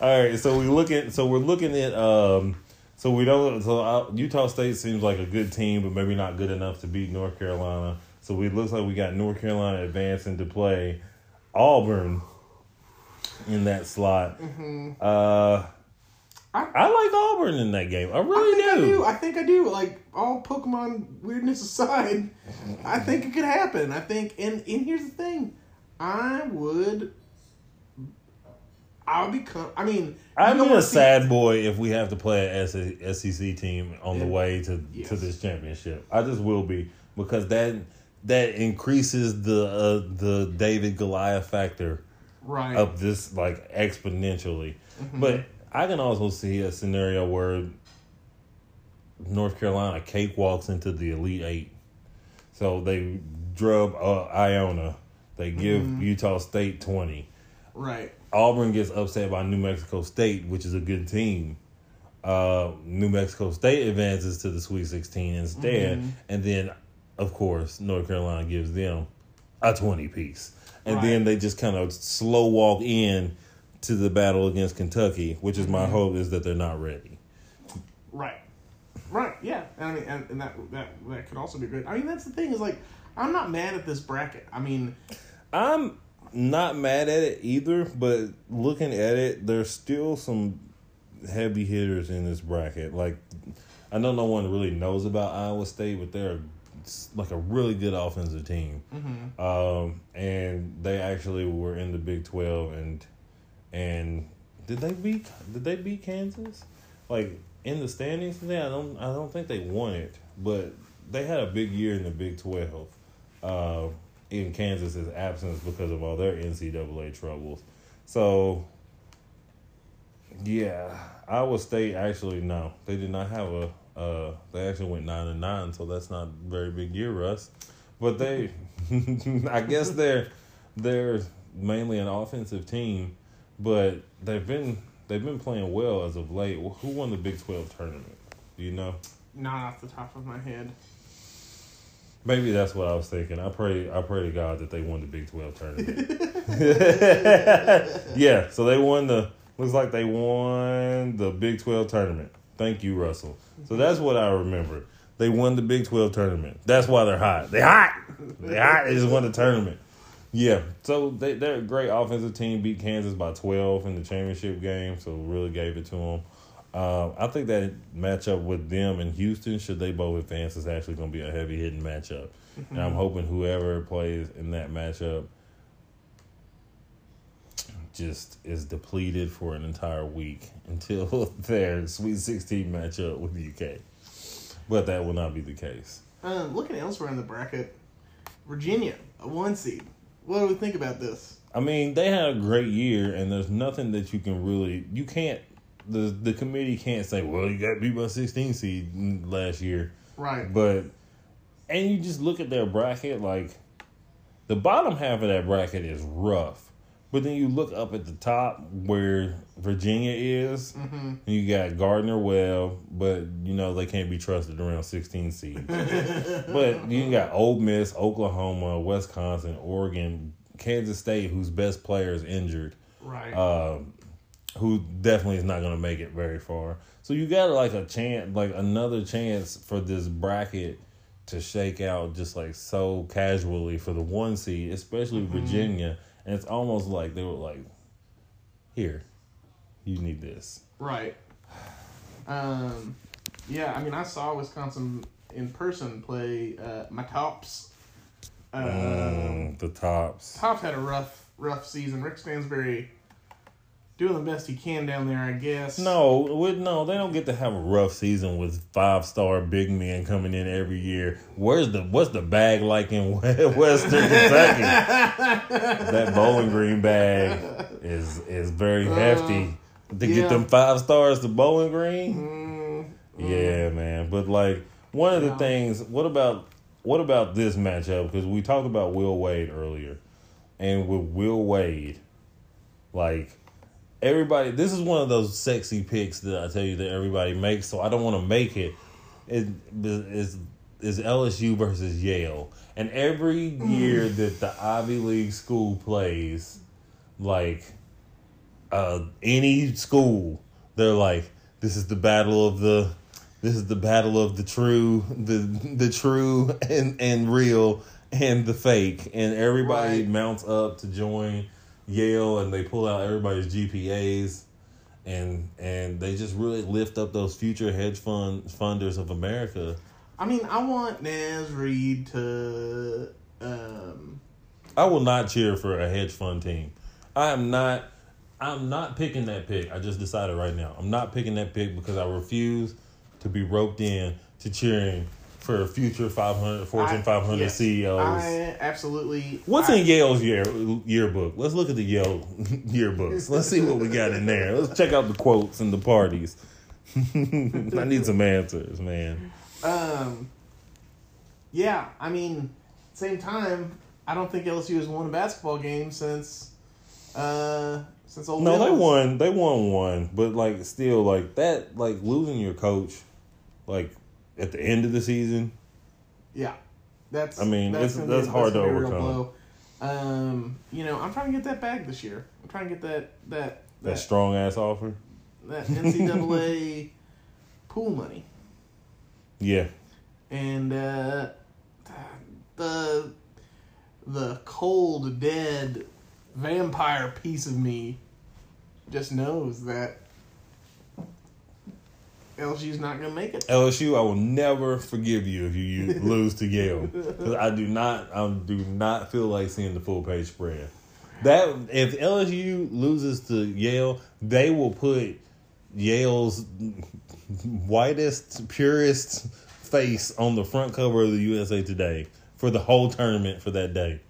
All right. So we look at. So we're looking at. Um. So we don't. So uh, Utah State seems like a good team, but maybe not good enough to beat North Carolina. So we looks like we got North Carolina advancing to play Auburn in that slot. Uh. I- I like Auburn in that game. I I really I do. do. I think I do. Like all Pokemon weirdness [laughs] aside, I think it could happen. I think, and and here's the thing, I would, I would become. I mean, I'm you don't a sad boy if we have to play an SEC team on the way to Yes. to this championship. I just will be because that that increases the uh, the David Goliath factor right? of this like exponentially. Mm-hmm. But I can also see a scenario where North Carolina cakewalks into the Elite Eight. So they drub uh, Iona. They give Mm-hmm. Utah State twenty. right. Auburn gets upset by New Mexico State, which is a good team. Uh, New Mexico State advances to the Sweet 16 instead, Mm-hmm. and then, of course, North Carolina gives them a twenty piece, and Right. then they just kind of slow walk in to the battle against Kentucky, which is Mm-hmm. my hope is that they're not ready. Right. Right. Yeah. And I mean, and, and that that that could also be great. I mean, that's the thing is like, I'm not mad at this bracket. I mean, I'm not mad at it either, but looking at it, there's still some heavy hitters in this bracket. Like, I know no one really knows about Iowa State, but they're like a really good offensive team. Um, and they actually were in the Big Twelve, and and did they beat did they beat Kansas? Like in the standings today, I don't I don't think they won it, but they had a big year in the Big Twelve. Uh, in Kansas's absence because of all their NCAA troubles. So, yeah, Iowa State actually no, they did not have a. Uh, they actually went nine and nine, so that's not very big year, Russ. But they, [laughs] I guess they're they're mainly an offensive team, but they've been they've been playing well as of late. Who won the Big Twelve tournament? Do you know? not off the top of my head. Maybe that's what I was thinking. I pray I pray to God that they won the Big Twelve tournament. [laughs] yeah, so they won the looks like they won the Big Twelve tournament. Thank you, Russell. So that's what I remember. They won the Big Twelve tournament. That's why they're hot. They hot. They hot. They just won the tournament. Yeah. So they they're a great offensive team. Beat Kansas by twelve in the championship game. So really gave it to them. Uh, I think that matchup with them in Houston, should they both advance, is actually going to be a heavy hitting matchup. And I'm hoping whoever plays in that matchup just is depleted for an entire week [laughs] until [laughs] their Sweet 16 matchup with the UK. But that will not be the case. Um, looking elsewhere in the bracket, Virginia, a one seed. What do we think about this? I mean, they had a great year, and there's nothing that you can really you can't the the committee can't say, well, you got beat by 16 seed last year, Right. but and you just look at their bracket, like the bottom half of that bracket is rough, but then you look up at the top where Virginia is, Mm-hmm. and you got Gardner Webb, but you know they can't be trusted around 16 seeds. [laughs] but you got Ole Miss, Oklahoma, Wisconsin, Oregon, Kansas State, whose best player is injured, Right. um, who definitely is not going to make it very far. So you got like a chance, like another chance for this bracket to shake out just like so casually for the one seed, especially Virginia. And it's almost like they were like, "Here, you need this." Right. Um, yeah, I mean, I saw Wisconsin in person play uh, my tops. Um, Mm, the tops. Tops had a rough, rough season. Rick Stansbury doing the best he can down there, I guess. No, with, no, they don't get to have a rough season with five star big men coming in every year. Where's the what's the bag like in [laughs] Western Kentucky? [laughs] that Bowling Green bag is is very hefty. To yeah. get them five stars to Bowling Green, Mm, yeah, man. But like one of the things, what about what about this matchup? Because we talked about Will Wade earlier, and with Will Wade, like everybody, this is one of those sexy picks that I tell you that everybody makes. So I don't want to make it. It is is LSU versus Yale, and every year that the Ivy League school plays, like uh, any school, they're like, this is the battle of the, this is the battle of the true, the the true and and real and the fake, and everybody Right. mounts up to join Yale, and they pull out everybody's GPAs. And and they just really lift up those future hedge fund funders of America. I mean, I want Naz Reid to. Um, I will not cheer for a hedge fund team. I am not. I'm not picking that pick. I just decided right now. I'm not picking that pick because I refuse to be roped in to cheering for future 500 Fortune I- 500 yes, CEOs. I absolutely. What's I, in Yale's year yearbook? Let's look at the Yale [laughs] yearbooks. Let's see what we got in there. Let's check out the quotes and the parties. [laughs] I need some answers, man. Um, yeah, I mean, same time, I don't think LSU has won a basketball game since, uh, since Ole No, they won. They won one, but like still, like that, like losing your coach, like at the end of the season. Yeah, that's. I mean, it's- gonna that's hard gonna to be overcome. blow. Um, you know, I'm trying to get that bag this year. I'm trying to get that that That that, strong ass offer. that NCAA [laughs] pool money. Yeah. and uh, the the cold dead vampire piece of me just knows that LSU's not gonna make it. LSU, I will never forgive you if you, you [laughs] lose to Yale. 'Cause I do not, I do not feel like seeing the full page spread. That if LSU loses to Yale, they will put Yale's whitest, purest face on the front cover of the USA Today for the whole tournament for that day.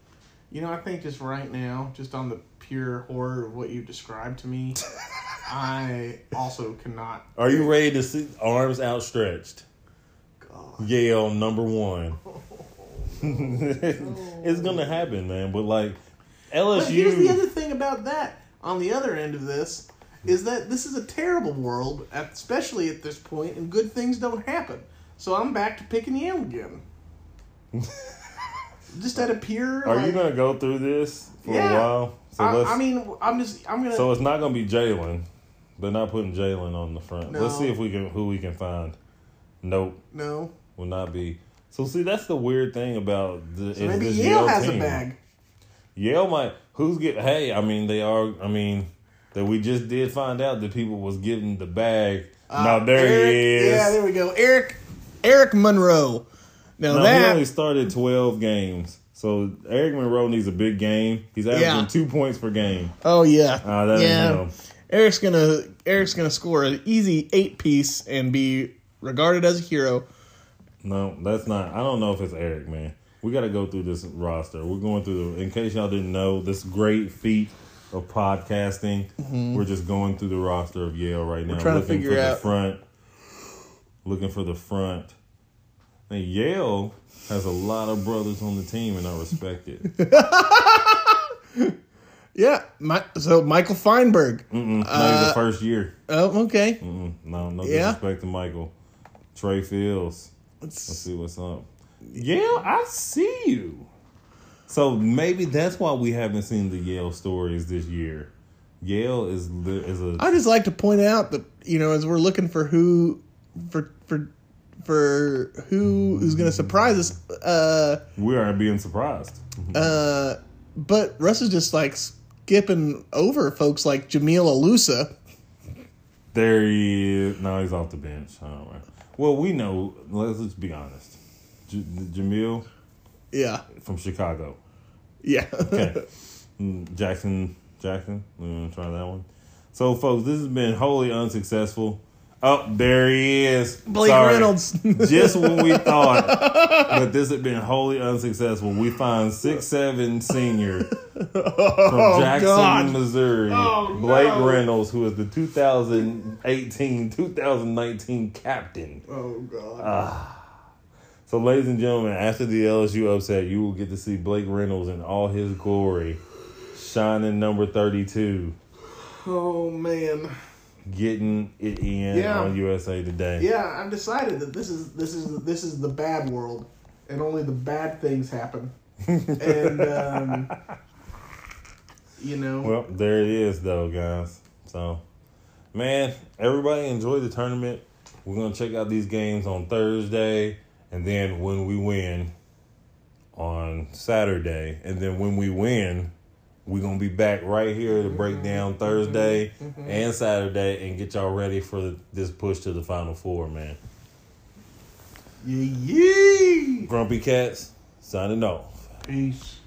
You know, I think just right now, just on the pure horror of what you described to me, [laughs] I also cannot. Are you ready to see arms outstretched? God. Yale number one. [laughs] it's gonna happen, man. But like LSU. But here's the other thing about that. On the other end of this, is that this is a terrible world, especially at this point, and good things don't happen. So I'm back to picking Yale again. [laughs] just at a pure. are like, you gonna go through this for Yeah. a while? So I. I mean, I'm just. I'm gonna. so it's not gonna be Jalen. They're not putting Jalen on the front. Let's see if we can who we can find. Nope, no. will not be. So see, that's the weird thing about the. So maybe this Yale has team. a bag. Yale might. Who's get? Hey, I mean, they are. I mean, that we just did find out that people was getting the bag. Uh, now there Eric- he is. Yeah, there we go. Eric. Eric Monroe. Now No, he only started twelve games. So Eric Monroe needs a big game. He's averaging Yeah. two points per game. oh yeah. Ah, that yeah. Eric's gonna Eric's gonna score an easy eight piece and be regarded as a hero. No, that's not. I don't know if it's Eric, man. We got to go through this roster. We're going through. In case y'all didn't know, this great feat of podcasting. We're just going through the roster of Yale right now, Mm-hmm. trying to looking figure for out- the front. Looking for the front. And Yale has a lot of brothers on the team, and I respect it. [laughs] Yeah, my, so Michael Feinberg. Mm-mm, Uh, the first year. Oh, okay. Mm-mm, no, no Yeah? disrespect to Michael. Trey Phills. Let's Let's, see what's up. Yale, I see you. So maybe that's why we haven't seen the Yale stories this year. Yale is is a I just like to point out that you know as we're looking for who for for for who who's going to surprise us. Uh, we are being surprised. uh, but Russ is just like skipping over folks like Jameel Alausa. There he is. No, he's off the bench. Well, we know. Let's just be honest. J- Jamil Yeah, from Chicago. yeah. Okay. [laughs] Mm, Jackson, Jackson. We want to try that one. So, folks, this has been wholly unsuccessful. Oh, there he is. Blake Sorry. Reynolds. [laughs] Just when we [laughs] thought that this had been wholly unsuccessful, we find six seven senior from Jackson, God. Missouri, Oh, Blake no. Reynolds, who is the 2018-2019 captain. oh God. Ah. So, ladies and gentlemen, after the LSU upset, you will get to see Blake Reynolds in all his glory, shining number 32, oh man. Getting it in Yeah. on USA Today. Yeah, I've decided that this is this is this is the bad world, and only the bad things happen. and um, [laughs] you know, Well, there it is, though, guys. So, man, everybody enjoy the tournament. We're gonna check out these games on Thursday, and then when we win on Saturday, and then when we win, we're gonna be back right here to break mm-hmm. down Thursday mm-hmm. Mm-hmm. and Saturday and get y'all ready for this push to the Final Four, man. yee. Grumpy Cats signing off. Peace.